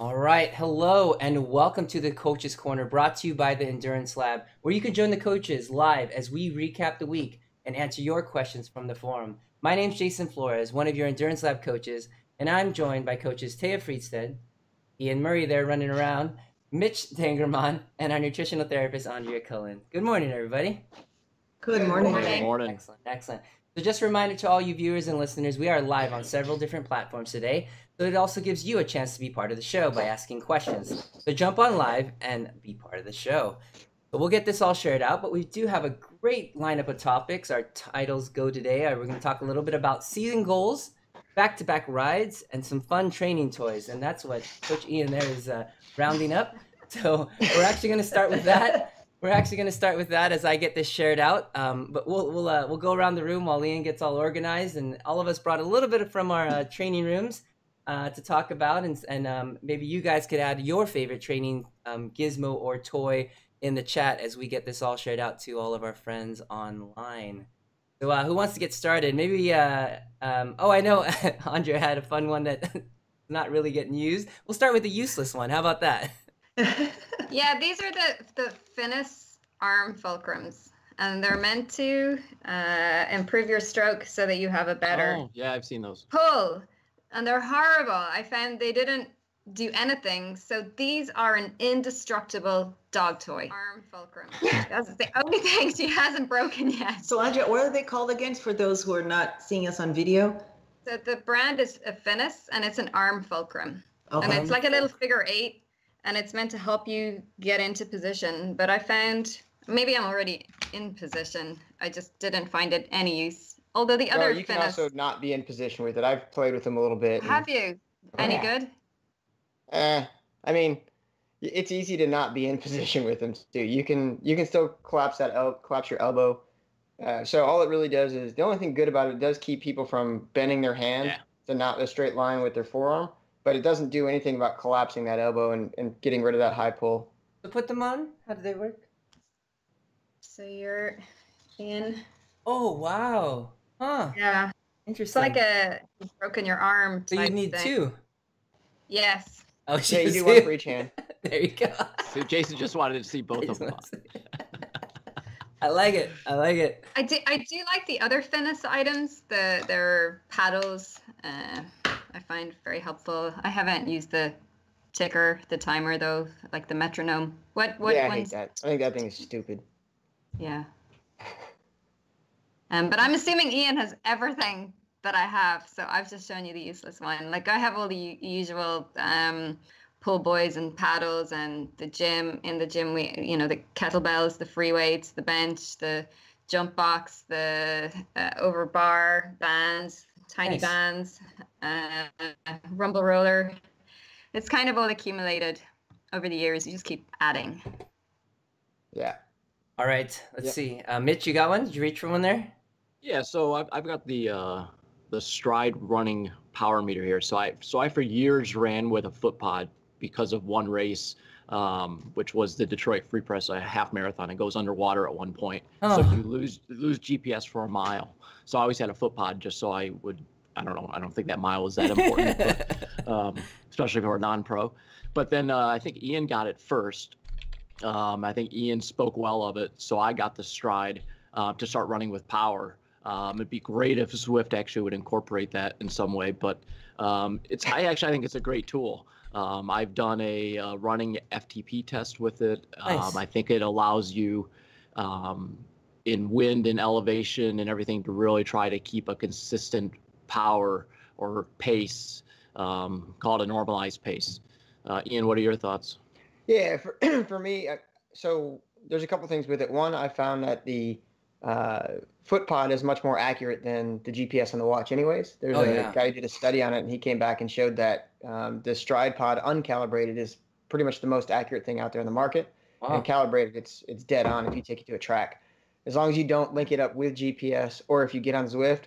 All right, hello and welcome to the Coaches Corner brought to you by the Endurance Lab, where you can join the coaches live as we recap the week and answer your questions from the forum. My name's Jason Flores, one of your Endurance Lab coaches, and I'm joined by coaches Taya Friedstead, Ian Murray there running around, Mitch Tangerman, and our nutritional therapist Andrea Cullen. Good morning, everybody. Good morning. Good morning. Excellent, excellent. So just a reminder to all you viewers and listeners, we are live on several different platforms today. So it also gives you a chance to be part of the show by asking questions. So jump on live and be part of the show. But we'll get this all shared out, but we do have a great lineup of topics. Our titles go today. Uh, We're going to talk a little bit about season goals, back-to-back rides, and some fun training toys. And that's what Coach Ian there is uh, rounding up. So we're actually going to start with that. We're actually going to start with that as I get this shared out. Um, but we'll we'll uh, we'll go around the room while Ian gets all organized, and all of us brought a little bit from our uh, training rooms uh, to talk about, and and um, maybe you guys could add your favorite training um, gizmo or toy in the chat as we get this all shared out to all of our friends online. So uh, who wants to get started? Maybe uh, um, oh I know Andrea had a fun one that not really getting used. We'll start with the useless one. How about that? Yeah, these are the the Finis arm fulcrums, and they're meant to uh, improve your stroke so that you have a better Oh, yeah, I've seen those. pull. And they're horrible. I found they didn't do anything. So these are an indestructible dog toy. Arm fulcrum. That's the only thing she hasn't broken yet. So, Andrea, what are they called again for those who are not seeing us on video? So the brand is a Finis, and it's an arm fulcrum. and it's like a little figure eight and it's meant to help you get into position but i found maybe i'm already in position i just didn't find it any use although the No, other you can also not be in position with it. I've played with them a little bit. and, have you any Yeah. good Eh, I mean, it's easy to not be in position with them too. You can you can still collapse that el- collapse your elbow. Uh, so all it really does is the only thing good about it, it does keep people from bending their hand Yeah. to not a straight line with their forearm, but it doesn't do anything about collapsing that elbow and, and getting rid of that high pull. So put them on. How do they work? so you're in Oh wow, huh? yeah it's Interesting. like a broken your arm so you need thing. two. yes Oh, Yeah, she you was do one two. for each hand. There you go. So Jason just wanted to see both of them. I like it. I like it. i do i do like the other Finis items the their paddles uh, i find very helpful i haven't used the ticker the timer though like the metronome what what yeah, I hate that. I think that thing is stupid. Yeah. Um, but I'm assuming Ian has everything that I have, so I've just shown you the useless one. Like I have all the u- usual um, pull boys and paddles, and the gym. In the gym, we you know the kettlebells, the free weights, the bench, the jump box, the uh, over bar bands, tiny Nice. bands, uh, rumble roller. It's kind of all accumulated over the years. You just keep adding. Yeah. All right. Let's Yep. see. Uh, Mitch, you got one? Did you reach for one there? Yeah, so I've, I've got the uh, the Stride running power meter here. So I so I for years ran with a foot pod because of one race, um, which was the Detroit Free Press, a half marathon. It goes underwater at one point, so Oh. you lose lose GPS for a mile. So I always had a foot pod just so I would. I don't know. I don't think that mile was that important, but, um, especially for a non-pro. But then uh, I think Ian got it first. Um, I think Ian spoke well of it, so I got the stride uh, to start running with power. Um, it'd be great if Zwift actually would incorporate that in some way, but um, it's I actually I think it's a great tool. Um, I've done a uh, running FTP test with it. Nice. Um, I think it allows you um, in wind and elevation and everything to really try to keep a consistent power or pace, um, call a normalized pace. Uh, Ian, what are your thoughts? Yeah, for, for me, uh, so there's a couple things with it. One, I found that the uh, foot pod is much more accurate than the GPS on the watch, anyways. There's Oh, a yeah. guy who did a study on it, and he came back and showed that um, the Stride pod uncalibrated is pretty much the most accurate thing out there in the market. Wow. And calibrated, it's it's dead on if you take it to a track. As long as you don't link it up with GPS, or if you get on Zwift,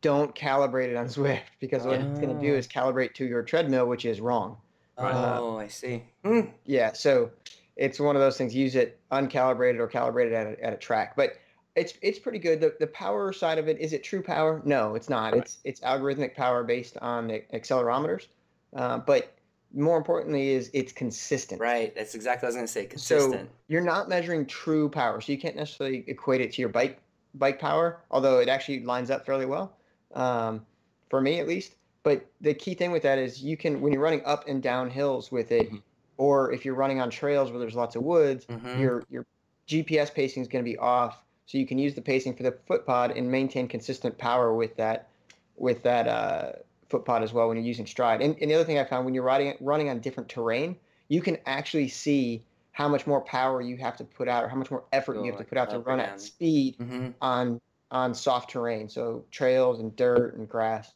don't calibrate it on Zwift because what it's going to do Oh. is calibrate to your treadmill, which is wrong. Oh, I see. Hmm. Yeah, so it's one of those things. Use it uncalibrated or calibrated at a, at a track, but it's it's pretty good. The the power side of it is it true power? No, it's not. It's it's algorithmic power based on the accelerometers. Uh, but more importantly is it's consistent. Right. That's exactly what I was gonna say. Consistent. So you're not measuring true power, so you can't necessarily equate it to your bike bike power, although it actually lines up fairly well, um, for me at least. But the key thing with that is you can when you're running up and down hills with it, Mhm. or if you're running on trails where there's lots of woods, Mhm. your your GPS pacing is going to be off, so you can use the pacing for the foot pod and maintain consistent power with that with that uh, foot pod as well when you're using stride. And, and the other thing I found when you're riding running on different terrain, you can actually see how much more power you have to put out or how much more effort Go you have to put out to run down. at speed Mm-hmm. on on soft terrain, so trails and dirt and grass.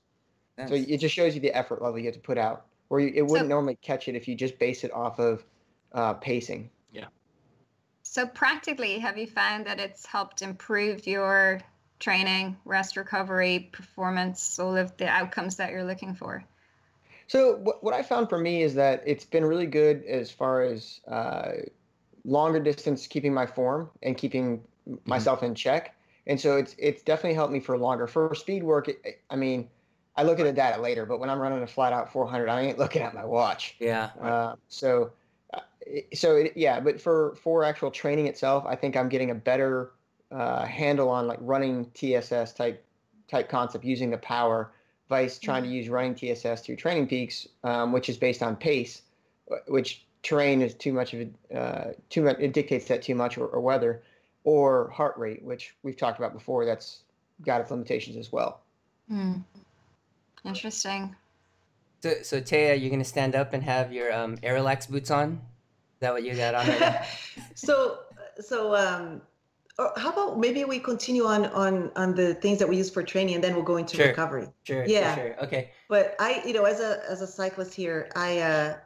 So it just shows you the effort level you have to put out, where you, it wouldn't normally catch it if you just base it off of uh, pacing. So practically, have you found that it's helped improve your training, rest recovery, performance, all of the outcomes that you're looking for? So what, what I found for me is that it's been really good as far as uh, longer distance keeping my form and keeping myself in check. And so it's it's definitely helped me for longer. For speed work, it, I mean, I look at the data later, but when I'm running a flat out 400, I ain't looking at my watch. Yeah. Uh, so, it- so it, yeah, but for for actual training itself, I think I'm getting a better uh, handle on like running TSS type type concept using the power, vice trying to use running TSS through TrainingPeaks, um, which is based on pace, which terrain is too much of a uh, too much. It dictates that too much, or, or weather, or heart rate, which we've talked about before. That's got its limitations as well. Hmm. Interesting. So, so Taya, you're gonna stand up and have your um, Air Relax boots on? Is that what you got on now? so so um or how about maybe we continue on on on the things that we use for training and then we'll go into Sure. recovery Sure. Yeah. Sure. Okay. but i you know as a as a cyclist here i uh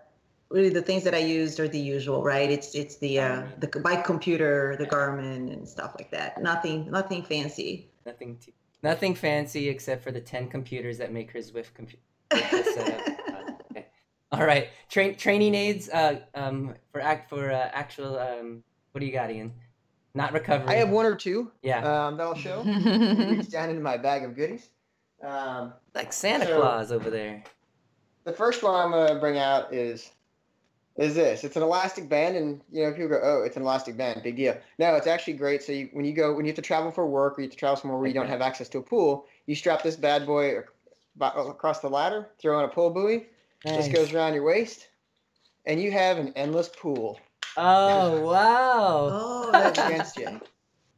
really the things that i used are the usual right it's it's the uh the bike computer the garmin and stuff like that nothing nothing fancy Nothing. Too, nothing fancy except for the ten computers that make her Zwift computer. okay. All right. Train training aids. Uh, um, for act for uh, actual um, what do you got, Ian? Not recovery. I have one or two Yeah. um, that I'll show. reach down into my bag of goodies. Um, like Santa so- Claus over there. the first one I'm gonna bring out is is this. It's an elastic band, and you know people go, "Oh, it's an elastic band, big deal." No, it's actually great. So you, when you go when you have to travel for work or you have to travel somewhere where you don't have access to a pool, you strap this bad boy across the ladder, throw on a pull buoy, just goes around your waist, and you have an endless pool Oh wow. oh that's against you.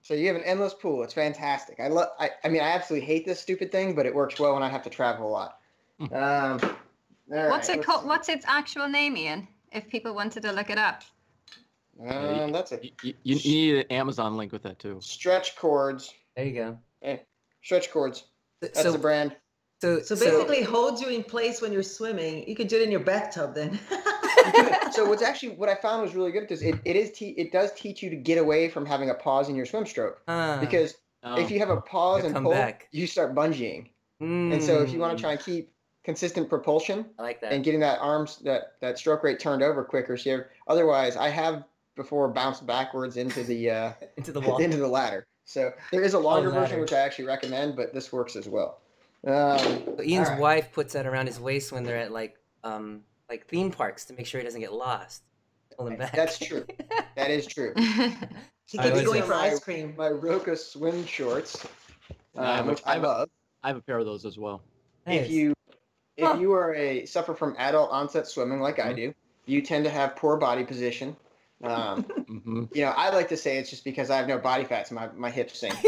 So you have an endless pool. It's fantastic. I love. I, I mean, I absolutely hate this stupid thing, but it works well when I have to travel a lot. Um, all What's right, it called? What's its actual name, Ian? If people wanted to look it up. Um, that's it. You, you, you need an Amazon link with that too. Stretch cords. There you go. Hey, Stretch cords. That's so, the brand. So so basically holds you in place when you're swimming. You could do it in your bathtub then. So what's actually what I found was really good because it, it is te- it does teach you to get away from having a pause in your swim stroke. Uh, because Oh, if you have a pause and come pull back. you start bungeeing. And so if you want mm, to try and keep consistent propulsion I like that. and getting that arms that that stroke rate turned over quicker so you have, otherwise I have before bounced backwards into the uh, Into the wall. into the ladder. So there is a longer ladder. version which I actually recommend but this works as well um, Ian's all right. wife puts that around his waist when they're at like um like theme parks to make sure he doesn't get lost. Pull him back. That's true. that is true he I could be going for ice cream my Roka swim shorts, I have um, a- which I I have a- love. I have a pair of those as well. Nice. If you if Huh. you are a suffer from adult onset swimming like I Mhm. do, you tend to have poor body position. Um, hmm you know, I like to say it's just because I have no body fat, so my, my hips sink.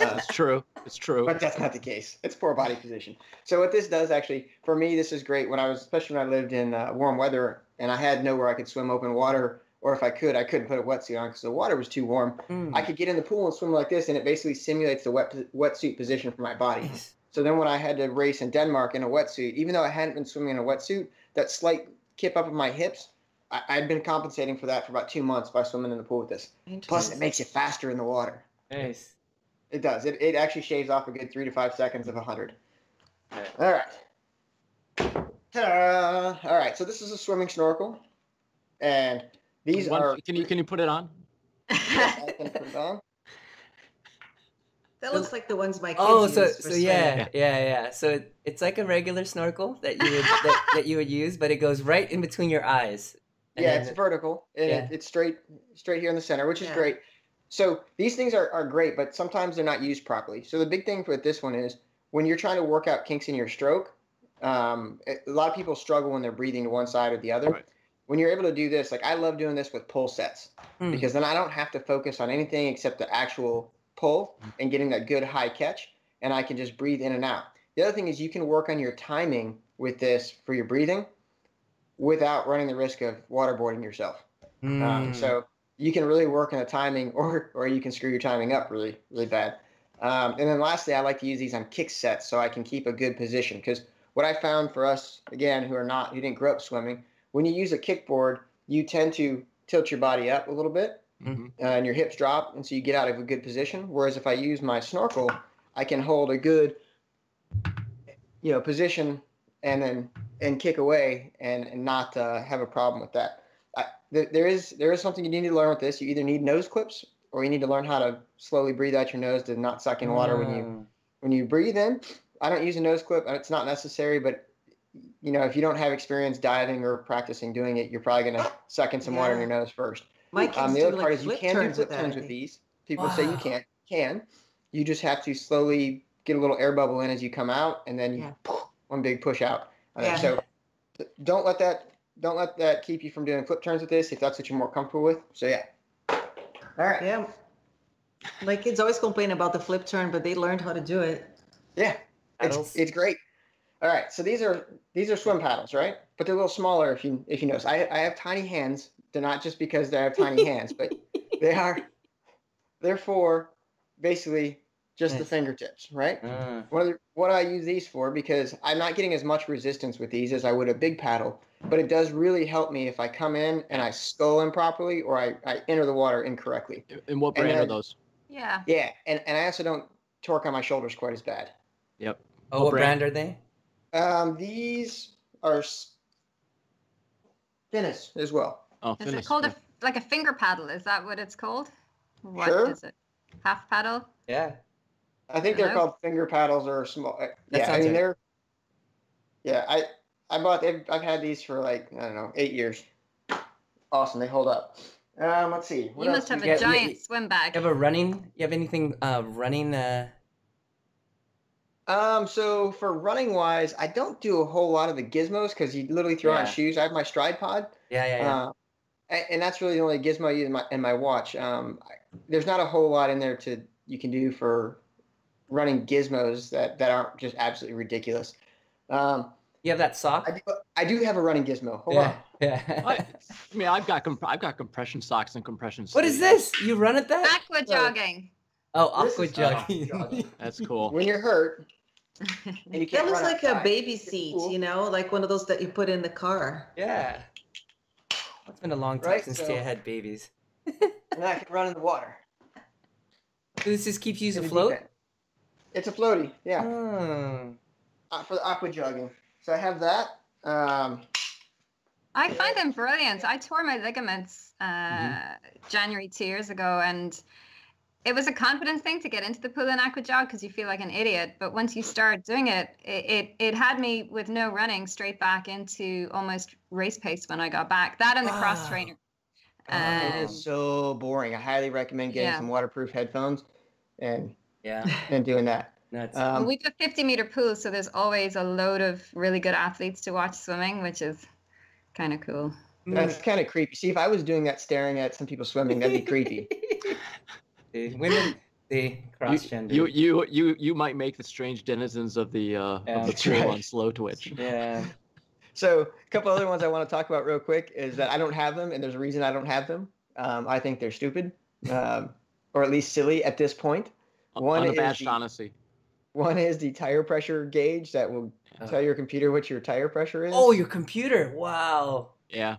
Uh, It's true. It's true. but that's not the case. It's poor body position. So what this does actually, for me, this is great. When I was, especially when I lived in uh, warm weather, and I had nowhere I could swim open water, or if I could, I couldn't put a wetsuit on because the water was too warm. Mm. I could get in the pool and swim like this, and it basically simulates the wet wetsuit position for my body. Nice. So then when I had to race in Denmark in a wetsuit, even though I hadn't been swimming in a wetsuit, that slight kip up of my hips, I, I'd been compensating for that for about two months by swimming in the pool with this. Plus, it makes you faster in the water. Nice. It does. It, it actually shaves off a good three to five seconds of a 100. Alright. All right. Ta-da! All right, so this is a swimming snorkel. And these One- are. Can you can you put it on? I can put it on. That looks like the ones my kids Oh, so use for so yeah, yeah, yeah. So it, it's like a regular snorkel that you would that, that you would use, but it goes right in between your eyes. And yeah, it's it- vertical and Yeah. it, it's straight straight here in the center, which is Yeah. great. So these things are, are great, but sometimes they're not used properly. So the big thing with this one is when you're trying to work out kinks in your stroke, um, a lot of people struggle when they're breathing to one side or the other. Right. When you're able to do this, like I love doing this with pull sets Hmm. because then I don't have to focus on anything except the actual pull and getting that good high catch, and I can just breathe in and out. The other thing is you can work on your timing with this for your breathing without running the risk of waterboarding yourself. Um, Mm. so you can really work on the timing, or or you can screw your timing up really really bad. Um, and then lastly, I like to use these on kick sets so I can keep a good position. Because what I found for us again, who are not who didn't grow up swimming, when you use a kickboard, you tend to tilt your body up a little bit, Mhm. uh, and your hips drop, and so you get out of a good position. Whereas if I use my snorkel, I can hold a good, you know, position and then and kick away and, and not uh, have a problem with that. I, there, there is there is something you need to learn with this. You either need nose clips or you need to learn how to slowly breathe out your nose to not suck in water when you Mm. when you breathe in. I don't use a nose clip. It's not necessary, but you know, if you don't have experience diving or practicing doing it, you're probably gonna suck in some water in your nose first. My kids Um, the do other like part is you can do flip turns with these. People say you can't. Can. You just have to slowly get a little air bubble in as you come out, and then you one big push out. Uh, Yeah. So don't let that don't let that keep you from doing flip turns with this if that's what you're more comfortable with. So yeah. All right. Yeah. My kids always complain about the flip turn, but they learned how to do it. Yeah. It's, it's great. All right, so these are these are swim paddles, right? But they're a little smaller if you if you notice. I I have tiny hands. They're not just because they have tiny hands, but they are they're for basically just the fingertips, right? Mm. What are, what do I use these for? Because I'm not getting as much resistance with these as I would a big paddle, but it does really help me if I come in and I scull improperly or I, I enter the water incorrectly. And what And brand are those? Yeah. Yeah, and, and I also don't torque on my shoulders quite as bad. Yep. Oh, What what brand? brand are they? Um, these are s- Finis as well. Oh, Is Finis, it called yeah. a like a finger paddle? Is that what it's called? What is Sure. it? Half paddle? Yeah. I think they're Hello? called finger paddles or small. uh, yeah, I mean right. they're. Yeah, I I bought. They've, I've had these for like I don't know eight years. Awesome, they hold up. Um, let's see. What you must have we a Yeah, yeah, giant yeah. swim bag. You have a running? You have anything uh running uh Um, so for running wise, I don't do a whole lot of the gizmos because you literally throw on shoes. I have my stride pod, Yeah, yeah, yeah. uh, and, and that's really the only gizmo I use in my in my watch. Um, I, there's not a whole lot in there to you can do for running gizmos that that aren't just absolutely ridiculous. Um, you have that sock? I do, I do have a running gizmo. Hold yeah. on. Yeah. I, I mean, I've got comp- I've got compression socks and compression. what is sleeves. this? You run at that? Aqua jogging. Oh, aqua is- oh, jogging. jogging. That's cool. When you're hurt and you That can't looks run like a baby seat, cool. you know, like one of those that you put in the car. yeah. It's been a long time Right, since so- Tia had babies. and I can run in the water. So this just keeps you In the afloat? End. It's a floaty, yeah, Oh. uh, for the aqua jogging. So I have that. Um, I find them brilliant. I tore my ligaments uh, Mm-hmm. January two years ago, and it was a confidence thing to get into the pool and aqua jog because you feel like an idiot. But once you start doing it, it, it, it had me with no running straight back into almost race pace when I got back. That and the cross Wow. trainer. oh, it Um, so boring. I highly recommend getting Yeah. some waterproof headphones and Yeah. and doing that. Nuts. Well, Um, we have a 50 meter pool, so there's always a load of really good athletes to watch swimming, which is kind of cool. that's kind of creepy. See, if I was doing that, staring at some people swimming, that'd be creepy. See, women, they You, cross gender. you you you you might make the strange denizens of the uh, Yeah. of the pool right. on slow twitch. Yeah. So a couple other ones I want to talk about real quick is that I don't have them, and there's a reason I don't have them. Um, I think they're stupid, um, or at least silly at this point. One is the- honesty. One is the tire pressure gauge that will tell your computer what your tire pressure is. Oh, your computer. Wow. Yeah.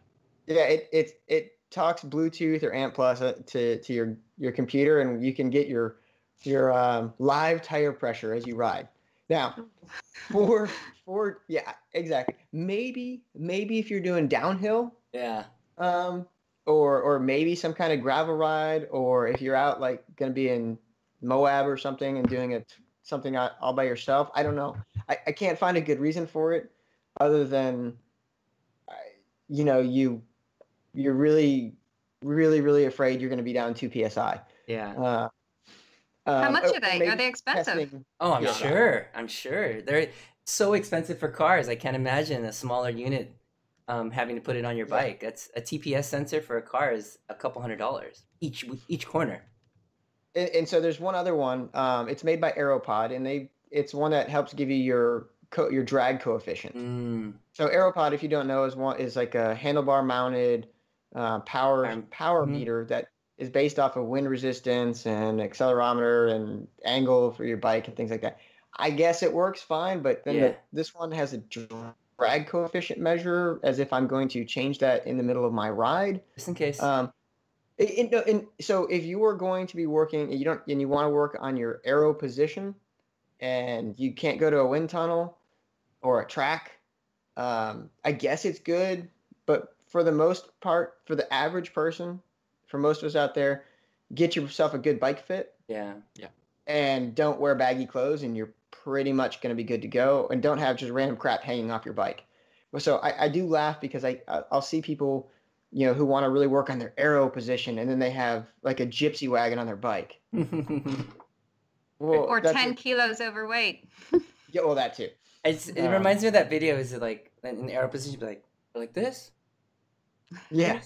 yeah, it it it talks Bluetooth or ANT Plus uh, to to your your computer, and you can get your your um, live tire pressure as you ride. Now, for for yeah, exactly. Maybe maybe if you're doing downhill, Yeah. um, or or maybe some kind of gravel ride, or if you're out like going to be in Moab or something and doing it something all all by yourself. I don't know. I, I can't find a good reason for it other than, you know, you you're really, really, really afraid you're going to be down two psi. Yeah. Uh, How um, much or are they? Are they expensive? testing- Oh, I'm Yeah. sure. I'm sure. They're so expensive for cars. I can't imagine a smaller unit um, having to put it on your Yeah. bike. That's a TPS sensor for a car is a couple hundred dollars each each corner. And, and so there's one other one. Um, it's made by Aeropod, and they it's one that helps give you your co- your drag coefficient. Mm, So Aeropod, if you don't know, is one is like a handlebar mounted uh, power Um, power mhm. meter that is based off of wind resistance and accelerometer and angle for your bike and things like that. I guess it works fine, but then Yeah. the, this one has a drag coefficient measure as if I'm going to change that in the middle of my ride. just in case. Um, it- it- no, and so if you are going to be working, you don't, and you want to work on your arrow position, and you can't go to a wind tunnel or a track, um, I guess it's good. But for the most part, for the average person, for most of us out there, get yourself a good bike fit yeah. Yeah. And don't wear baggy clothes, and you're pretty much going to be good to go. And don't have just random crap hanging off your bike. So I, I do laugh because I I- I'll see people, you know, who want to really work on their arrow position, and then they have like a gypsy wagon on their bike. Well, Or 10 a- kilos overweight. yeah, well, that too. It's, it Um, reminds me of that video. Is it like in arrow position? Be like like this? Yeah.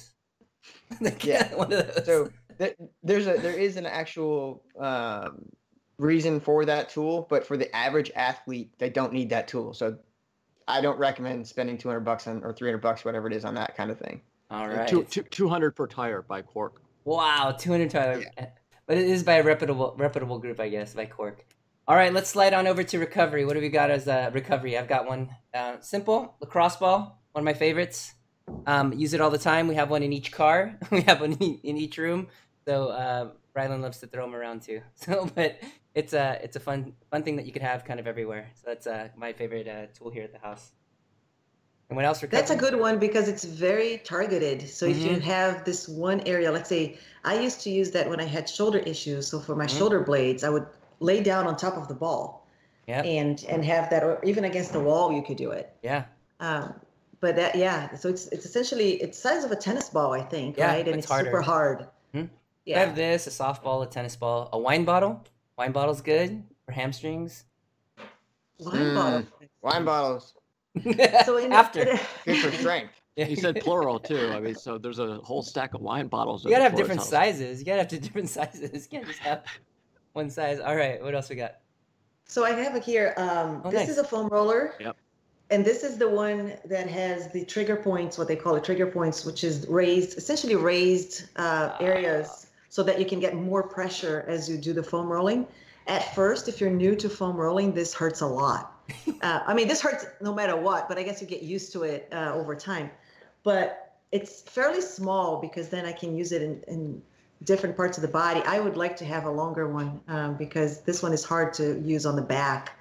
Like, Yeah. One of those. So th- there's a there is an actual um, reason for that tool, but for the average athlete, they don't need that tool. So I don't recommend spending 200 bucks on or 300 bucks, whatever it is, on that kind of thing. All Uh. Two, two, 200 per tire by Quarq. Wow, 200 Tyler. But it is by a reputable reputable group, I guess, by Quarq. All right, let's slide on over to recovery. What do we got as uh, recovery? I've got one uh, simple lacrosse ball, one of my favorites. Um, use it all the time. We have one in each car. we have one in, in each room. So uh, Rylan loves to throw them around too. So, but it's a it's a fun fun thing that you could have kind of everywhere. So that's uh, my favorite uh, tool here at the house. And what else? That's a good one because it's very targeted. So if you Mhm. have this one area, let's say I used to use that when I had shoulder issues. So for my Mhm. shoulder blades, I would lay down on top of the ball Yep. and and have that, or even against the wall, you could do it. Yeah. Um, but that, yeah. So it's it's essentially it's size of a tennis ball, I think, Yeah, right? And it's it's, super harder. hard. Hmm. I Yeah. have this, a softball, a tennis ball, a wine bottle. Wine bottle's good for hamstrings. Wine Mm. bottle. Wine bottles, So in After. good for strength. You said plural too. I mean, so there's a whole stack of wine bottles. You gotta have different house. sizes. You gotta have different sizes. You can't just have one size. All right, what else we got? So I have it here. Um, Oh, this nice. is a foam roller. Yep. And this is the one that has the trigger points, what they call it trigger points, which is raised, essentially raised uh, areas so that you can get more pressure as you do the foam rolling. At first, if you're new to foam rolling, this hurts a lot. Uh, I mean, this hurts no matter what, but I guess you get used to it uh, over time. But it's fairly small because then I can use it in, in different parts of the body. I would like to have a longer one um, because this one is hard to use on the back.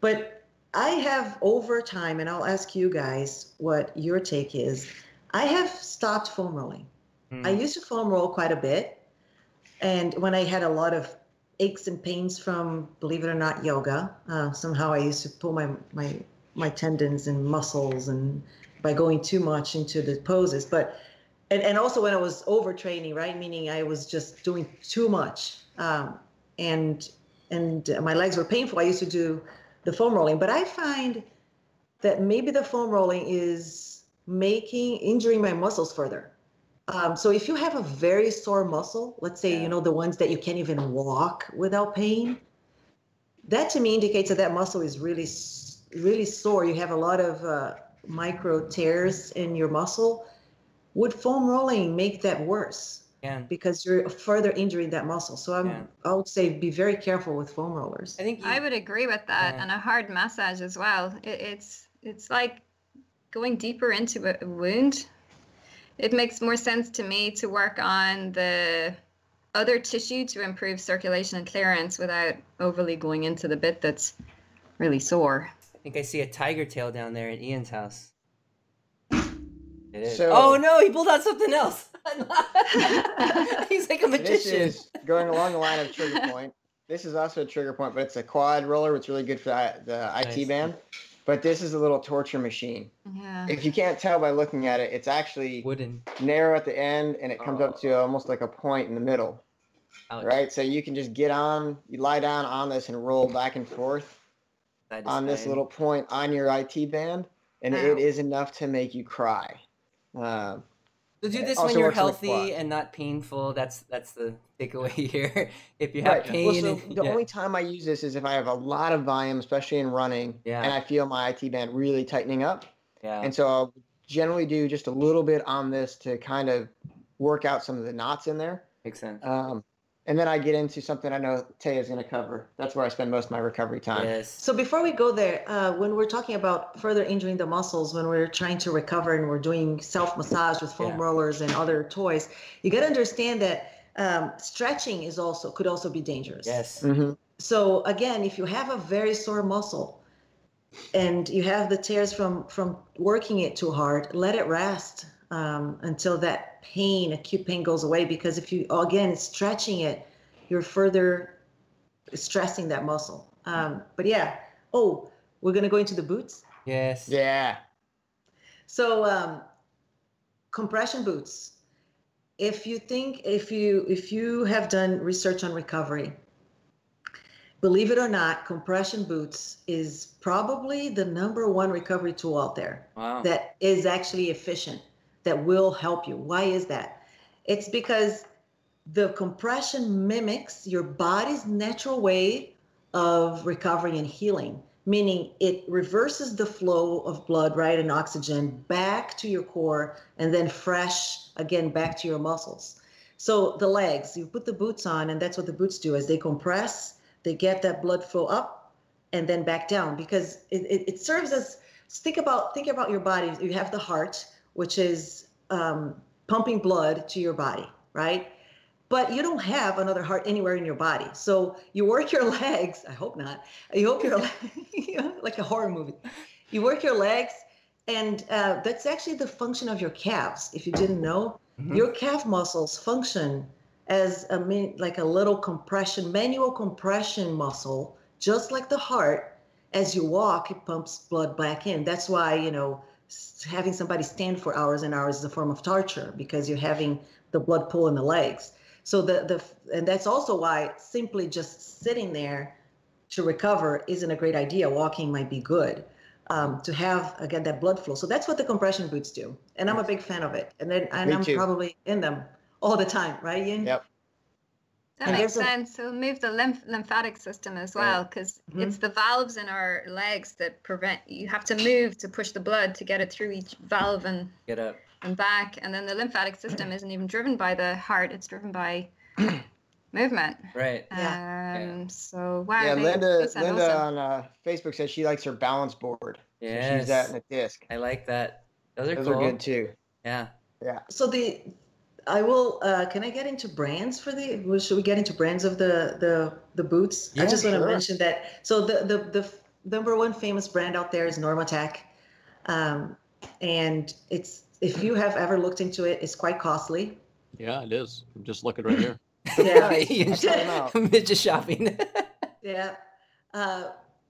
But I have over time, and I'll ask you guys what your take is. I have stopped foam rolling. Hmm. I used to foam roll quite a bit. And when I had a lot of aches and pains from, believe it or not, yoga, uh, somehow I used to pull my, my, my tendons and muscles and by going too much into the poses. But, and, and also when I was overtraining, right? Meaning I was just doing too much. Um, and, and my legs were painful. I used to do the foam rolling, but I find that maybe the foam rolling is making, injuring my muscles further. Um, so if you have a very sore muscle, let's say, Yeah. you know, the ones that you can't even walk without pain, that to me indicates that that muscle is really, really sore. You have a lot of uh, micro tears in your muscle. Would foam rolling make that worse? Can. Because you're further injuring that muscle. So I'm, Yeah. I would say be very careful with foam rollers. I think you, I would agree with that, Yeah. and a hard massage as well. It, it's it's like going deeper into a, a wound. It makes more sense to me to work on the other tissue to improve circulation and clearance without overly going into the bit that's really sore. I think I see a tiger tail down there at Ian's house. It is. So- oh no, he pulled out something else. He's like a magician. This is going along the line of trigger point. This is also a trigger point, but it's a quad roller. It's really good for the, the Nice. IT band. But this is a little torture machine. yeah. If you can't tell by looking at it, it's actually Wooden. narrow at the end and it comes up to almost like a point in the middle, Ouch. right? So you can just get on, you lie down on this and roll back and forth Side to on this little point on your IT band, and Ow. it is enough to make you cry. Um, So do this when you're works on the healthy and not painful. That's that's the takeaway here. if you have right. pain, Well, so and- the yeah. only time I use this is if I have a lot of volume, especially in running, Yeah. and I feel my IT band really tightening up. yeah, And so I'll generally do just a little bit on this to kind of work out some of the knots in there. makes sense. Um, and then I get into something I know Taya's going to cover. That's where I spend most of my recovery time. Yes. So before we go there, uh, when we're talking about further injuring the muscles, when we're trying to recover and we're doing self massage with foam Yeah. rollers and other toys, you got to understand that um, stretching is also could also be dangerous. Yes. hmm So again, if you have a very sore muscle and you have the tears from from working it too hard, let it rest um, until that pain, acute pain, goes away. Because if you again stretching it, you're further stressing that muscle. Um, but yeah. Oh, we're gonna go into the boots. Yes. Yeah. So um, compression boots. If you think if you if you have done research on recovery, believe it or not, compression boots is probably the number one recovery tool out there Wow. that is actually efficient that will help you. Why is that? It's because the compression mimics your body's natural way of recovering and healing, meaning it reverses the flow of blood, right, and oxygen back to your core and then fresh again back to your muscles. So the legs, you put the boots on, and that's what the boots do is they compress, they get that blood flow up and then back down because it, it, it serves as think about think about your body. You have the heart, which is um, pumping blood to your body, right? But you don't have another heart anywhere in your body. So you work your legs. I hope not. You hope your like a horror movie. You work your legs, and uh, that's actually the function of your calves. If you didn't know, Mhm. your calf muscles function as a like a little compression, manual compression muscle, just like the heart. As you walk, it pumps blood back in. That's why you know having somebody stand for hours and hours is a form of torture because you're having the blood pool in the legs. So the the and that's also why simply just sitting there to recover isn't a great idea. Walking might be good. Um, to have again that blood flow. So that's what the compression boots do, and I'm a big fan of it. And then and Me I'm too. probably in them all the time, right, Ian? Yep. That And makes there's a- sense. So move the lymph lymphatic system as well, because Mhm. it's the valves in our legs that prevent. You have to move to push the blood to get it through each valve and Get up. and back, and then the lymphatic system isn't even driven by the heart; it's driven by movement. Right. Um. So wow. Yeah, they- Linda. they sound Linda awesome. on uh, Facebook says she likes her balance board. So she uses that in a disc. I like that. Those are Those cool. are good too. Yeah. Yeah. So the I will. Uh, can I get into brands for the? well, Should we get into brands of the the the boots? I Yeah, just want to mention that. So the the the f- number one famous brand out there is Normatec, um, and it's if you have ever looked into it, it's quite costly. Yeah, it is. I'm just looking right here. Yeah. Ian's Check 'em shopping. Yeah. Uh,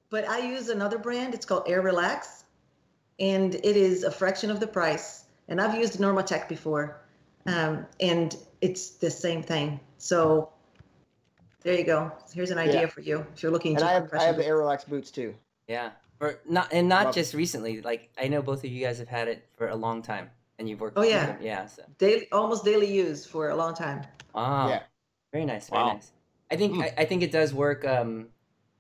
but I use another brand. It's called Air Relax, and it is a fraction of the price. And I've used Normatec before, um, and it's the same thing. So there you go. Here's an idea Yeah. for you if you're looking And to I have I have the boots. Air Relax boots too. yeah. For not and not Love it. just recently. Like I know both of you guys have had it for a long time, and you've worked. Oh, with yeah. them. Yeah. So. daily, almost daily use for a long time. Wow. Yeah. Very nice. Very Wow. nice. I think Hmm. I, I think it does work um,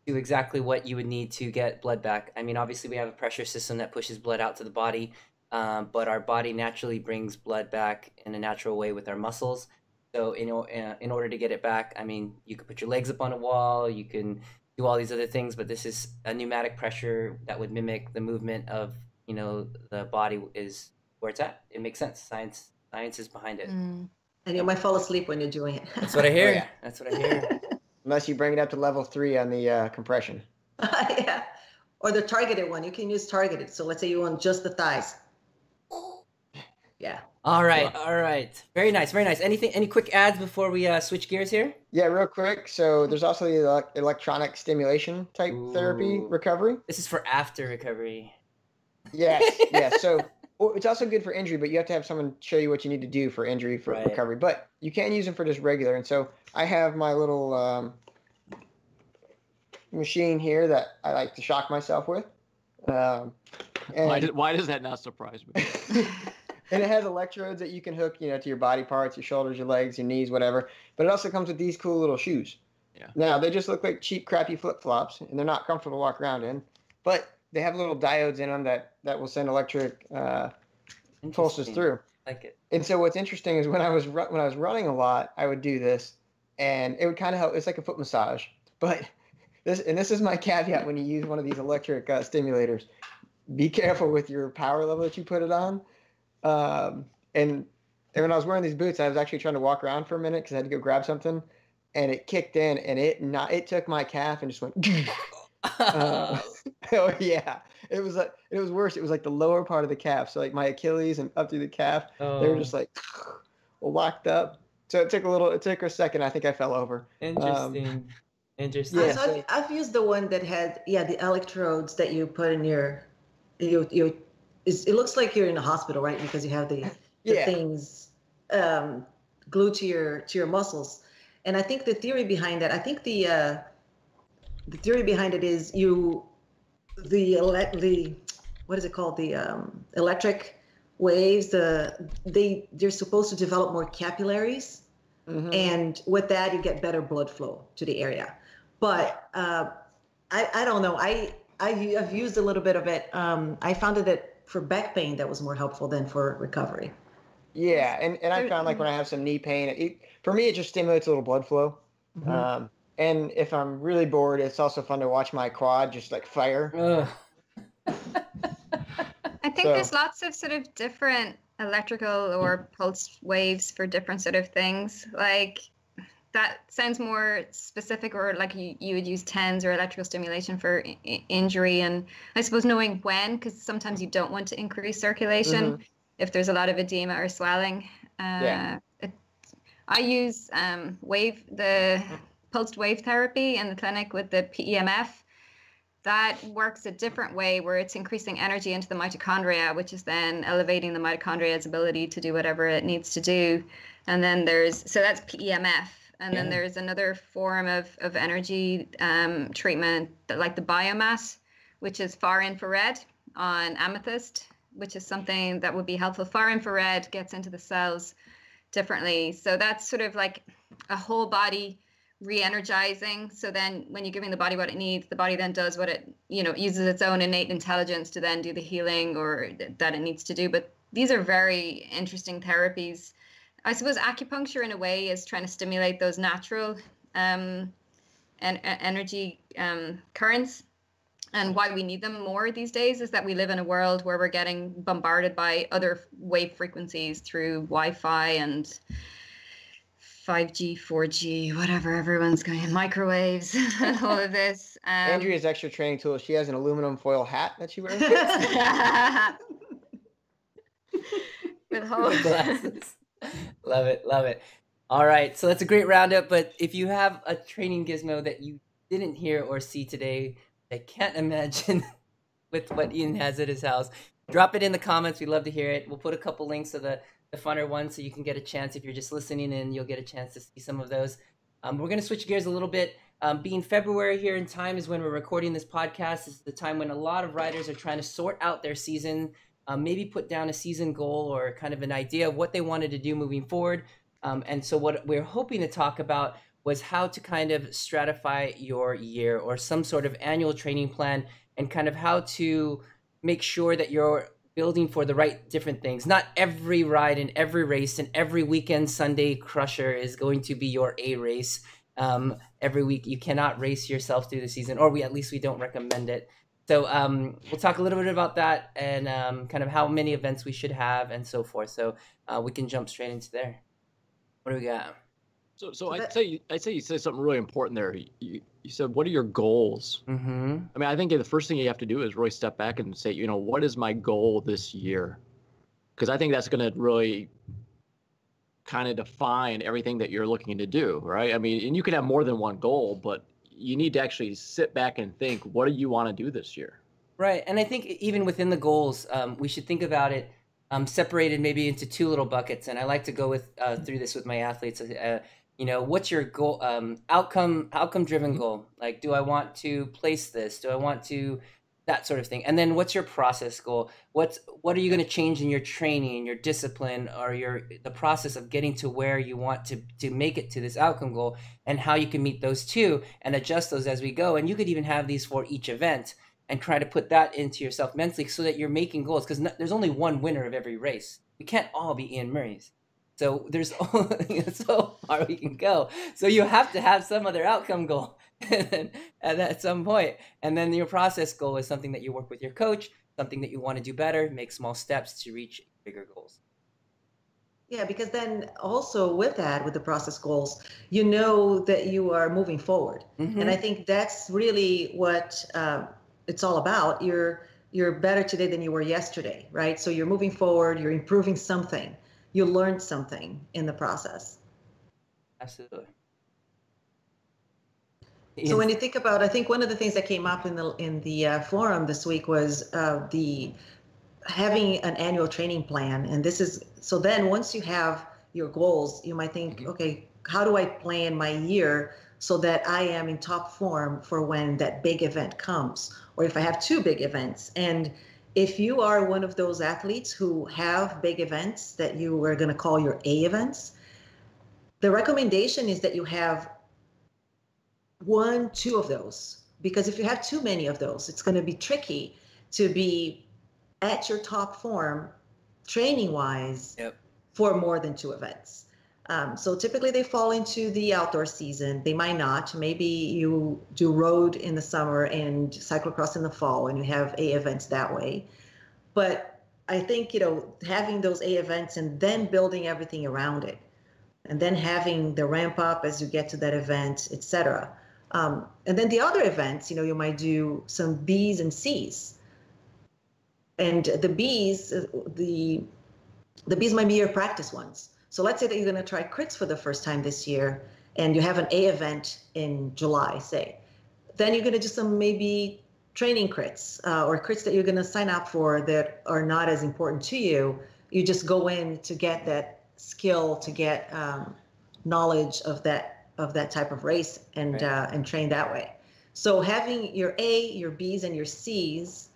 to exactly what you would need to get blood back. I mean, obviously we have a pressure system that pushes blood out to the body, um, but our body naturally brings blood back in a natural way with our muscles. So in uh, in order to get it back, I mean, you could put your legs up on a wall, you can do all these other things, but this is a pneumatic pressure that would mimic the movement of you know the body is where it's at. It makes sense. Science science is behind it. Mm. And you might fall asleep when you're doing it. That's what I hear. yeah. That's what I hear. Unless you bring it up to level three on the uh, compression. yeah. Or the targeted one. You can use targeted. So let's say you want just the thighs. Yeah. All right, all right. Very nice, very nice. Anything, any quick ads before we uh, switch gears here? Yeah, real quick. So there's also the elec- electronic stimulation type therapy recovery. This is for after recovery. Yes, yes. So well, it's also good for injury, but you have to have someone show you what you need to do for injury for Right. recovery. But you can use them for just regular. And so I have my little um, machine here that I like to shock myself with. Um, and, Why, does, why does that not surprise me? and it has electrodes that you can hook, you know, to your body parts, your shoulders, your legs, your knees, whatever. But it also comes with these cool little shoes. Yeah. Now they just look like cheap, crappy flip flops, and they're not comfortable to walk around in. But they have little diodes in them that that will send electric uh, pulses Interesting. through. Like it. And so what's interesting is when I was ru- when I was running a lot, I would do this, and it would kind of help. It's like a foot massage, but this and this is my caveat when you use one of these electric uh, stimulators. Be careful with your power level that you put it on. Um, and and when I was wearing these boots, I was actually trying to walk around for a minute because I had to go grab something, and it kicked in, and it not it took my calf and just went. Uh, oh yeah, it was like it was worse. It was like the lower part of the calf, so like my Achilles and up through the calf. They were Oh, just like locked up. So it took a little. It took a second. I think I fell over. interesting. interesting. Uh, Yeah, so so- I've, I've used the one that had yeah the electrodes that you put in your you you it's, it looks like you're in a hospital right? Because you have the, the Yeah. things um, glued to your to your muscles. And I think the theory behind that I think the uh, the theory behind it is you the ele- the what is it called? The um, electric waves the they they're supposed to develop more capillaries. Mhm. and with that you get better blood flow to the area. But uh, I, I don't know. I, I i've used a little bit of it. Um, i found that for back pain that was more helpful than for recovery Yeah, and, and I found like when I have some knee pain, it, for me it just stimulates a little blood flow. Mhm. Um, and if I'm really bored, it's also fun to watch my quad just like fire. I think So- there's lots of sort of different electrical or pulse waves for different sort of things. Like that sounds more specific, or like you, you would use TENS or electrical stimulation for I- injury. And I suppose knowing when, because sometimes you don't want to increase circulation if there's a lot of edema or swelling. Uh, Yeah. it, I use um, wave the pulsed wave therapy in the clinic with the PEMF that works a different way where it's increasing energy into the mitochondria, which is then elevating the mitochondria's ability to do whatever it needs to do. And then there's so that's PEMF. And then there's another form of, of energy um, treatment like the BioMat, which is far infrared on amethyst, which is something that would be helpful. Far infrared gets into the cells differently. So that's sort of like a whole body re-energizing so then when you're giving the body what it needs the body then does what it you know uses its own innate intelligence to then do the healing or th- that it needs to do but these are very interesting therapies i suppose acupuncture in a way is trying to stimulate those natural um and energy um, currents and why we need them more these days is that we live in a world where we're getting bombarded by other wave frequencies through wi-fi and 5G, 4G, whatever everyone's going, in, microwaves, and all of this. Um, Andrea's extra training tool. She has an aluminum foil hat that she wears. with whole, glasses. love it, love it. All right, so that's a great roundup. But if you have a training gizmo that you didn't hear or see today, I can't imagine with what Ian has at his house. Drop it in the comments. We'd love to hear it. We'll put a couple links to the the funner ones so you can get a chance if you're just listening in. You'll get a chance to see some of those. Um, we're going to switch gears a little bit. Um, being February here in time is when we're recording this podcast. It's the time when a lot of riders are trying to sort out their season um, maybe put down a season goal or kind of an idea of what they wanted to do moving forward. Um, and so, what we're hoping to talk about was how to kind of stratify your year or some sort of annual training plan and kind of how to make sure that you're building for the right different things. Not every ride and every race and every weekend Sunday crusher is going to be your A race. Um, every week you cannot race yourself through the season, or we at least we don't recommend it. So um, we'll talk a little bit about that and um, kind of how many events we should have and so forth. So uh, we can jump straight into there. What do we got? So, so So I'd say you- I'd say you said something really important there. You, you said, "What are your goals?" Mm-hmm. I mean, I think the first thing you have to do is really step back and say, you know, what is my goal this year? because I think that's going to really kind of define everything that you're looking to do, right? I mean, and you can have more than one goal, but you need to actually sit back and think, what do you want to do this year? Right, and I think even within the goals, um, we should think about it um, separated maybe into two little buckets. And I like to go with uh, through this with my athletes. Uh, you know, what's your goal? Um, outcome outcome driven Mm-hmm. goal. Like, do I want to place this? Do I want to that sort of thing? And then what's your process goal? What's what are you going to change in your training, your discipline, or your the process of getting to where you want to to make it to this outcome goal, and how you can meet those two and adjust those as we go. And you could even have these for each event and try to put that into yourself mentally so that you're making goals because no, there's only one winner of every race. We can't all be Ian Murray's. So there's only so far we can go. So you have to have some other outcome goal and then, and at some point. And then your process goal is something that you work with your coach, something that you want to do better, make small steps to reach bigger goals. Yeah, because then also with that, with the process goals, you know that you are moving forward. Mhm. And I think that's really what uh, it's all about. You're you're better today than you were yesterday, right? So you're moving forward. You're improving something. You learned something in the process. Absolutely. So when you think about, I think one of the things that came up in the in the uh, forum this week was uh, the having an annual training plan, and this is so. Then once you have your goals, you might think, okay, how do I plan my year so that I am in top form for when that big event comes, or if I have two big events, and if you are one of those athletes who have big events that you are going to call your A events, the recommendation is that you have one, two of those. Because if you have too many of those, it's going to be tricky to be at your top form training wise Yep. for more than two events. Um, so typically they fall into the outdoor season. They might not. Maybe you do road in the summer and cyclocross in the fall, and you have A events that way. But I think you know having those A events and then building everything around it, and then having the ramp up as you get to that event, etc. Um, and then the other events, you know, you might do some B's and C's. And the B's, uh, the the B's might be your practice ones. So let's say that you're going to try crits for the first time this year, and you have an A event in July, say. Then you're going to do some maybe training crits uh, or crits that you're going to sign up for that are not as important to you. You just go in to get that skill, to get um, knowledge of that of that type of race, and Right. uh, and train that way. So having your A, your B's, and your C's,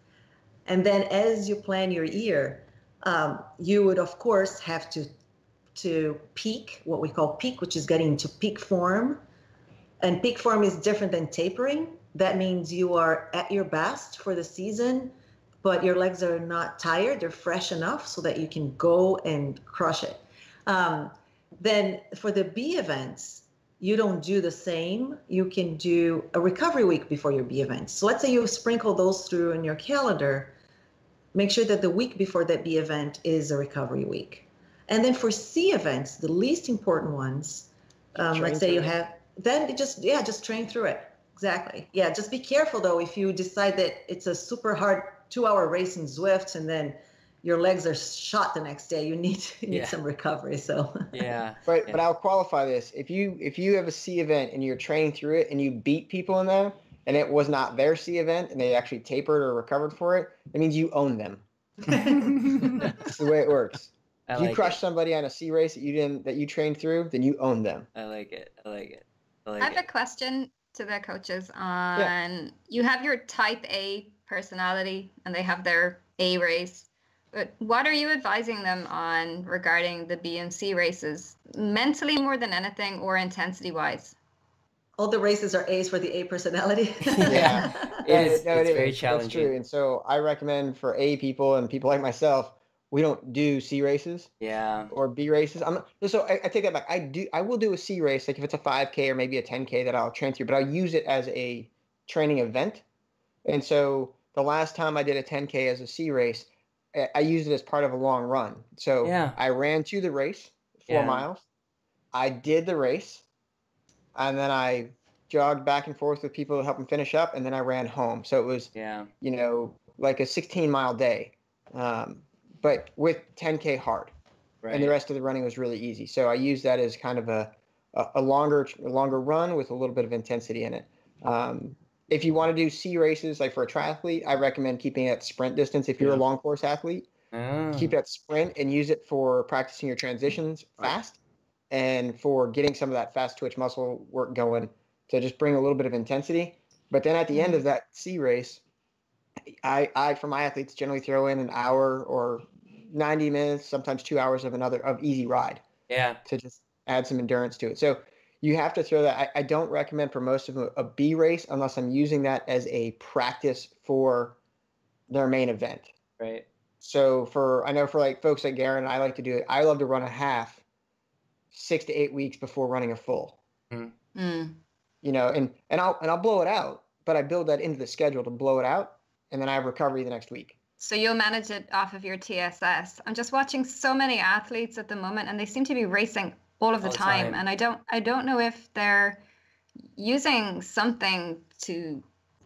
and then as you plan your year, um, you would of course have to to peak what we call peak which is getting into peak form and peak form is different than tapering that means you are at your best for the season but your legs are not tired they're fresh enough so that you can go and crush it um, then for the b events you don't do the same you can do a recovery week before your b events so let's say you sprinkle those through in your calendar make sure that the week before that B event is a recovery week. And then for C events, the least important ones, um, let's say you it. have, then it just, yeah, just train through it. Exactly. Yeah, just be careful though if you decide that it's a super hard two hour race in Zwift and then your legs are shot the next day, you need, you need Yeah. some recovery. So, Yeah. But Yeah. but I'll qualify this. If you if you have a C event and you're training through it and you beat people in there and it was not their C event and they actually tapered or recovered for it, that means you own them. That's the way it works. I if you like crush it. somebody on a C race that you didn't that you trained through, then you own them. I like it. I like it. I like I have it. a question to the coaches on you have your type A personality and they have their A race. But what are you advising them on regarding the B and C races? Mentally more than anything or intensity wise? all the races are A's for the A personality. Yeah. It No, is- no, it's very That's challenging. true. And so I recommend for A people and people like myself, we don't do C races Yeah. or B races. I'm not, so I, I take that back. I do I will do a C race, like if it's a 5K or maybe a 10K that I'll train through, but I'll use it as a training event. And so the last time I did a 10K as a C race, I, I used it as part of a long run. So Yeah. I ran to the race, four Yeah. miles. I did the race, and then I jogged back and forth with people to help them finish up, and then I ran home. So it was Yeah. you know, like a 16 mile day. Um, but with 10k hard, Right. and the rest of the running was really easy. So I use that as kind of a a, a longer a longer run with a little bit of intensity in it. Um, if you want to do C races, like for a triathlete, I recommend keeping it sprint distance. If you're a long course athlete, keep ah. that sprint and use it for practicing your transitions Right. fast and for getting some of that fast twitch muscle work going to just bring a little bit of intensity. But then at the end mm-hmm. of that C race, I, I for my athletes generally throw in an hour or 90 minutes, sometimes two hours of another of easy ride Yeah. to just add some endurance to it. So you have to throw that. I, I don't recommend for most of them a B race unless I'm using that as a practice for their main event. Right. So for I know for like folks like Garen, I like to do it. I love to run a half six to eight weeks before running a full. Mm. You know, and and I'll and I'll blow it out, but I build that into the schedule to blow it out, and then I have recovery the next week. So you'll manage it off of your TSS. I'm just watching so many athletes at the moment, and they seem to be racing all of the, All time. time. And I don't, I don't know if they're using something to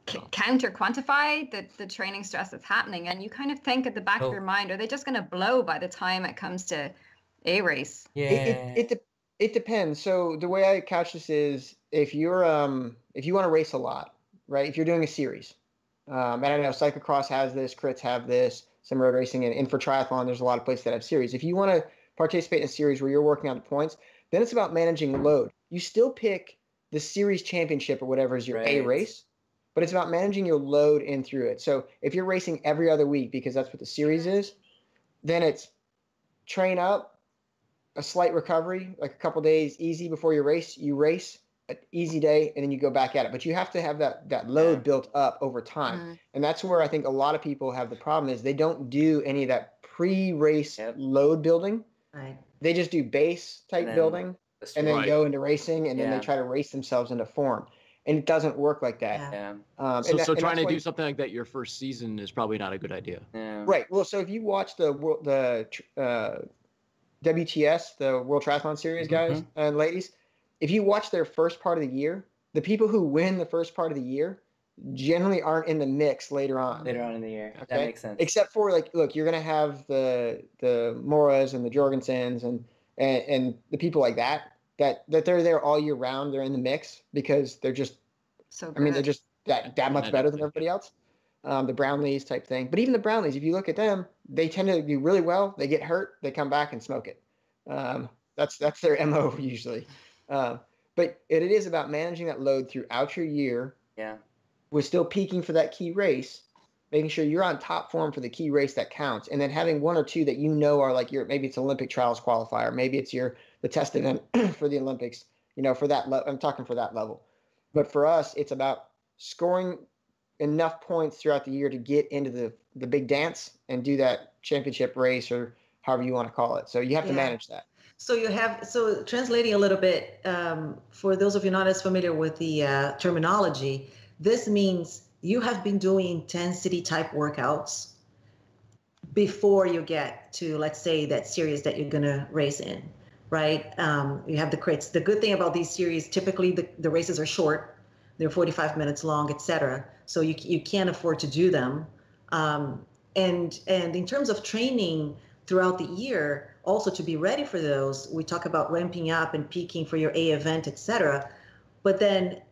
c- counter quantify the, the training stress that's happening. And you kind of think at the back Oh. of your mind, are they just going to blow by the time it comes to a race? Yeah. It it, it, de- it depends. So the way I couch this is if you're um if you want to race a lot, right? If you're doing a series, um, and I know cyclocross has this, crits have this, some road racing, and, and for triathlon, there's a lot of places that have series. If you want to participate in a series where you're working on the points, then it's about managing load. You still pick the series championship or whatever is your A race, but it's about managing your load in through it. So if you're racing every other week because that's what the series is, then it's train up, a slight recovery, like a couple days easy before your race. You race, an easy day, and then you go back at it. But you have to have that that load built up over time, Mm. and that's where I think a lot of people have the problem is they don't do any of that pre-race Yep. load building. Right. They just do base type then building and then. Right. go into racing, and then Yeah. they try to race themselves into form, and it doesn't work like that. Yeah. yeah. Um, So, that- so trying to do something like that your first season is probably not a good idea. Yeah. Right. Well, so if you watch the wor- the uh, WTS, the World Triathlon Series guys and ladies, if you watch their first part of the year, the people who win the first part of the year generally aren't in the mix later on. Later on in the year. That makes sense. Except for like, look, you're gonna have the the Molas and the Jorgensens and, and and the people like that that that they're there all year round. They're in the mix because they're just So I mean, they're just that that much better than everybody else. Um, the Brownlees type thing. But even the Brownlees, if you look at them, they tend to do really well. They get hurt, they come back and smoke it. Um, that's that's their mo usually. Um, but it, it is about managing that load throughout your year yeah. With still peaking for that key race, making sure you're on top form for the key race that counts, and then having one or two that you know are like your maybe it's Olympic trials qualifier, maybe it's your the test event for the Olympics. You know, for that level, I'm talking for that level. But for us, it's about scoring enough points throughout the year to get into the the big dance and do that championship race or however you want to call it. So you have to manage that. So you have so translating a little bit um, for those of you not as familiar with the uh, terminology. This means you have been doing intensity type workouts before you get to let's say that series that you're going to race in, right? Um, you have the crits. The good thing about these series, typically the, the races are short. They're 45 minutes long, etc. So you you can't afford to do them. Um, and and in terms of training throughout the year, also to be ready for those, we talk about ramping up and peaking for your A event, etc. But then,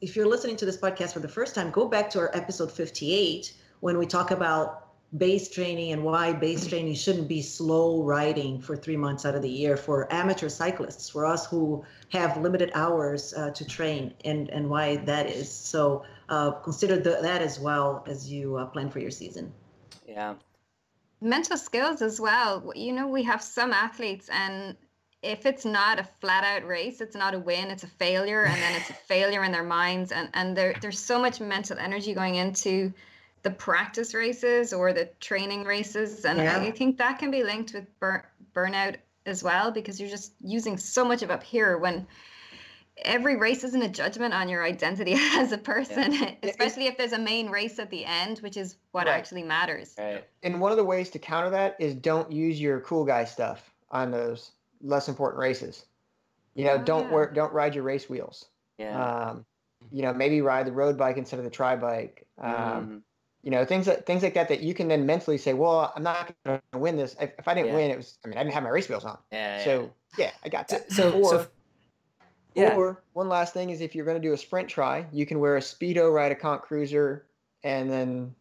if you're listening to this podcast for the first time, go back to our episode 58 when we talk about base training and why base training shouldn't be slow riding for three months out of the year for amateur cyclists, for us who have limited hours uh, to train, and and why that is. So uh, consider the, that as well as you uh, plan for your season. Yeah. mental skills as well. You know, we have some athletes, and if it's not a flat out race, it's not a win, it's a failure, and then it's a failure in their minds. And, and there, there's so much mental energy going into the practice races or the training races. And Yeah. I think that can be linked with bur- burnout as well, because you're just using so much of up here when every race isn't a judgment on your identity as a person, especially if there's a main race at the end, which is what Right. actually matters. Right. And one of the ways to counter that is don't use your cool guy stuff on those less important races. You know, Oh, don't yeah. wear, don't ride your race wheels. Yeah. Um, you know, maybe ride the road bike instead of the tri bike. Um, Mhm. you know things that things like that that you can then mentally say, well, I'm not going to win this. If, if I didn't Yeah. win, it was. I mean, I didn't have my race wheels on, Yeah. so yeah, I got so, that. so, or, so yeah. or one last thing is if you're going to do a sprint tri, you can wear a speedo, ride a Conch Cruiser, and then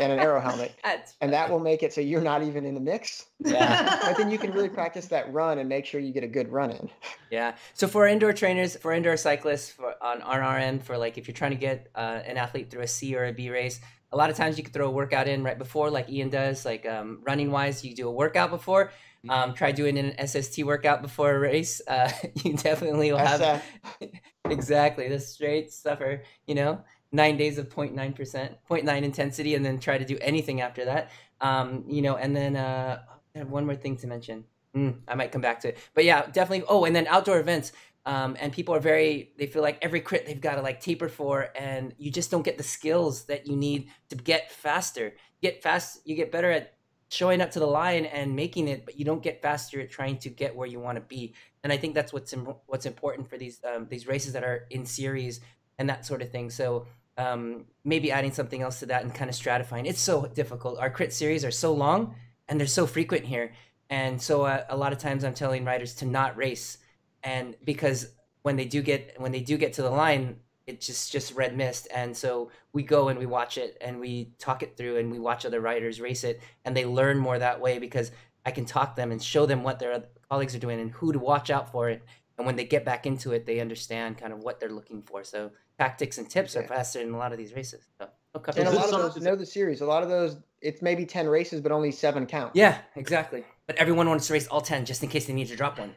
and an aero helmet, That's and that will make it so you're not even in the mix. Yeah. but then you can really practice that run and make sure you get a good run in. Yeah. So for indoor trainers, for indoor cyclists, for on, on our end, for like if you're trying to get uh, an athlete through a C or a B race, a lot of times you could throw a workout in right before, like Ian does. Like um, running wise, you do a workout before. Um, try doing an SST workout before a race. Uh, you definitely will have exactly the straight suffer. You know, nine days of 0.9 percent, 0.9 intensity, and then try to do anything after that. Um, you know, and then uh, I have one more thing to mention. Mm, I might come back to it, but yeah, definitely. Oh, and then outdoor events. Um, and people are very they feel like every crit they've got to like taper for and you just don't get the skills that you need to get faster get fast you get better at showing up to the line and making it but you don't get faster at trying to get where you want to be and i think that's what's Im- what's important for these um, these races that are in series and that sort of thing so um, maybe adding something else to that and kind of stratifying. It's so difficult. Our crit series are so long and they're so frequent here. And so uh, a lot of times i'm telling riders to not race. And because when they do get when they do get to the line it's just just red mist. And so we go and we watch it and we talk it through and we watch other riders race it and they learn more that way because i can talk them and show them what their colleagues are doing and who to watch out for it. And when they get back into it they understand kind of what they're looking for. So tactics and tips are faster in a lot of these races so we'll and a Is those. this lot of those know the series. A lot of those, it's maybe ten races, but only seven count. yeah exactly but everyone wants to race all 10 just in case they need to drop one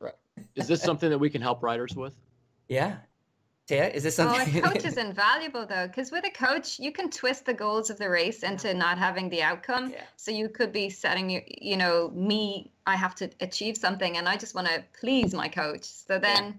right. Is this something that we can help riders with? yeah Taya, is this Oh, something a coach is invaluable though, because with a coach, you can twist the goals of the race into not having the outcome. Yeah. So you could be setting you, you know, me, I have to achieve something, and I just want to please my coach. So then y-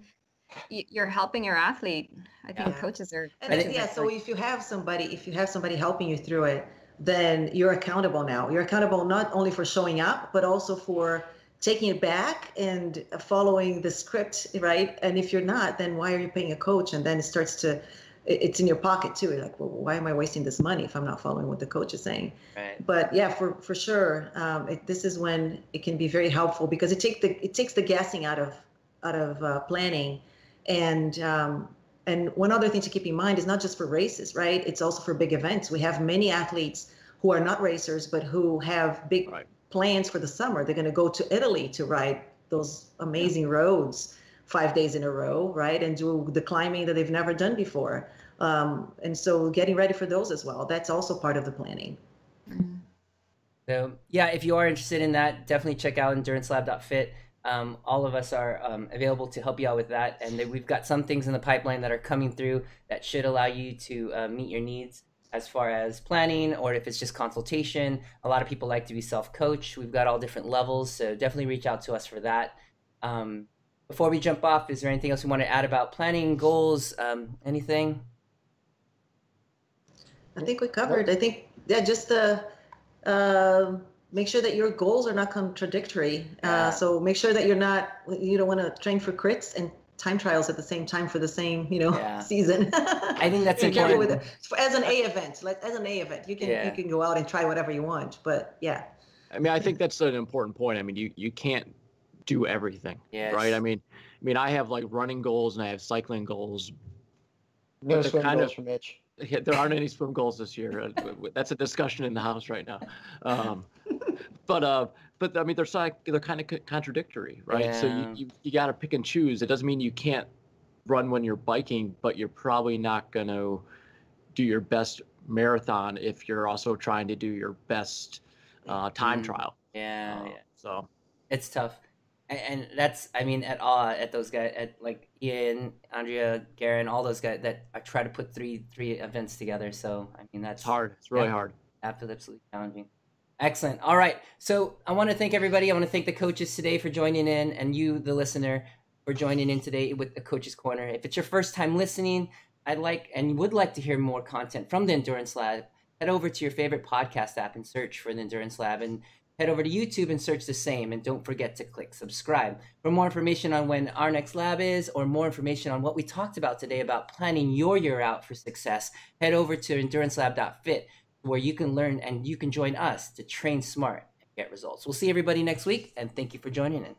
you're helping your athlete. I think Yeah. coaches are. And I yeah, that's so if you have somebody, if you have somebody helping you through it, then you're accountable now. You're accountable not only for showing up, but also for taking it back and following the script, right? And if you're not, then why are you paying a coach? And then it starts to, it's in your pocket too. You're like, well, why am I wasting this money if I'm not following what the coach is saying? right But yeah, for for sure, um, it, this is when it can be very helpful because it takes the it takes the guessing out of out of uh, planning, and um, and one other thing to keep in mind is not just for races, right? It's also for big events. We have many athletes who are not racers but who have big Right. plans for the summer. They're going to go to Italy to ride those amazing roads five days in a row, right? And do the climbing that they've never done before. Um, and so getting ready for those as well. That's also part of the planning. Mm. So yeah, if you are interested in that, definitely check out endurancelab.fit. Um, all of us are um, available to help you out with that, and we've got some things in the pipeline that are coming through that should allow you to uh, meet your needs as far as planning, or if it's just consultation. A lot of people like to be self-coach. We've got all different levels, so definitely reach out to us for that. Um, before we jump off, is there anything else we want to add about planning goals? Um, anything? I think we covered. I think yeah, just the uh, make sure that your goals are not contradictory. Yeah. Uh, so make sure that you're not you don't want to train for crits and time trials at the same time for the same you know Yeah. season. I think that's Be important. with it. As an A event, like as an A event, you can Yeah. you can go out and try whatever you want. But yeah, I mean, I think that's an important point. I mean, you you can't do everything, Yes. right? I mean, I mean, I have like running goals and I have cycling goals. No swim kind goals of- for Mitch. Yeah, There aren't any swim goals this year. Uh, w- w- That's a discussion in the house right now. Um, but uh, but I mean, they're like they're kind of contradictory, right? So Yeah. you, you, you got to pick and choose. It doesn't mean you can't run when you're biking, but you're probably not going to do your best marathon if you're also trying to do your best uh, time Mm. trial. Yeah, Uh, yeah. So it's tough and, and that's i mean at all at those guys at like ian andrea Garen, all those guys that i try to put three three events together so i mean that's it's hard. It's really Yeah. hard. absolutely challenging excellent all right so i want to thank everybody i want to thank the coaches today for joining in and you the listener for joining in today with the coaches corner if it's your first time listening i'd like and would like to hear more content from the endurance lab head over to your favorite podcast app and search for the endurance lab and head over to YouTube and search the same. And don't forget to click subscribe. For more information on when our next lab is, or more information on what we talked about today about planning your year out for success, head over to endurancelab.fit where you can learn and you can join us to train smart and get results. We'll see everybody next week, and thank you for joining in.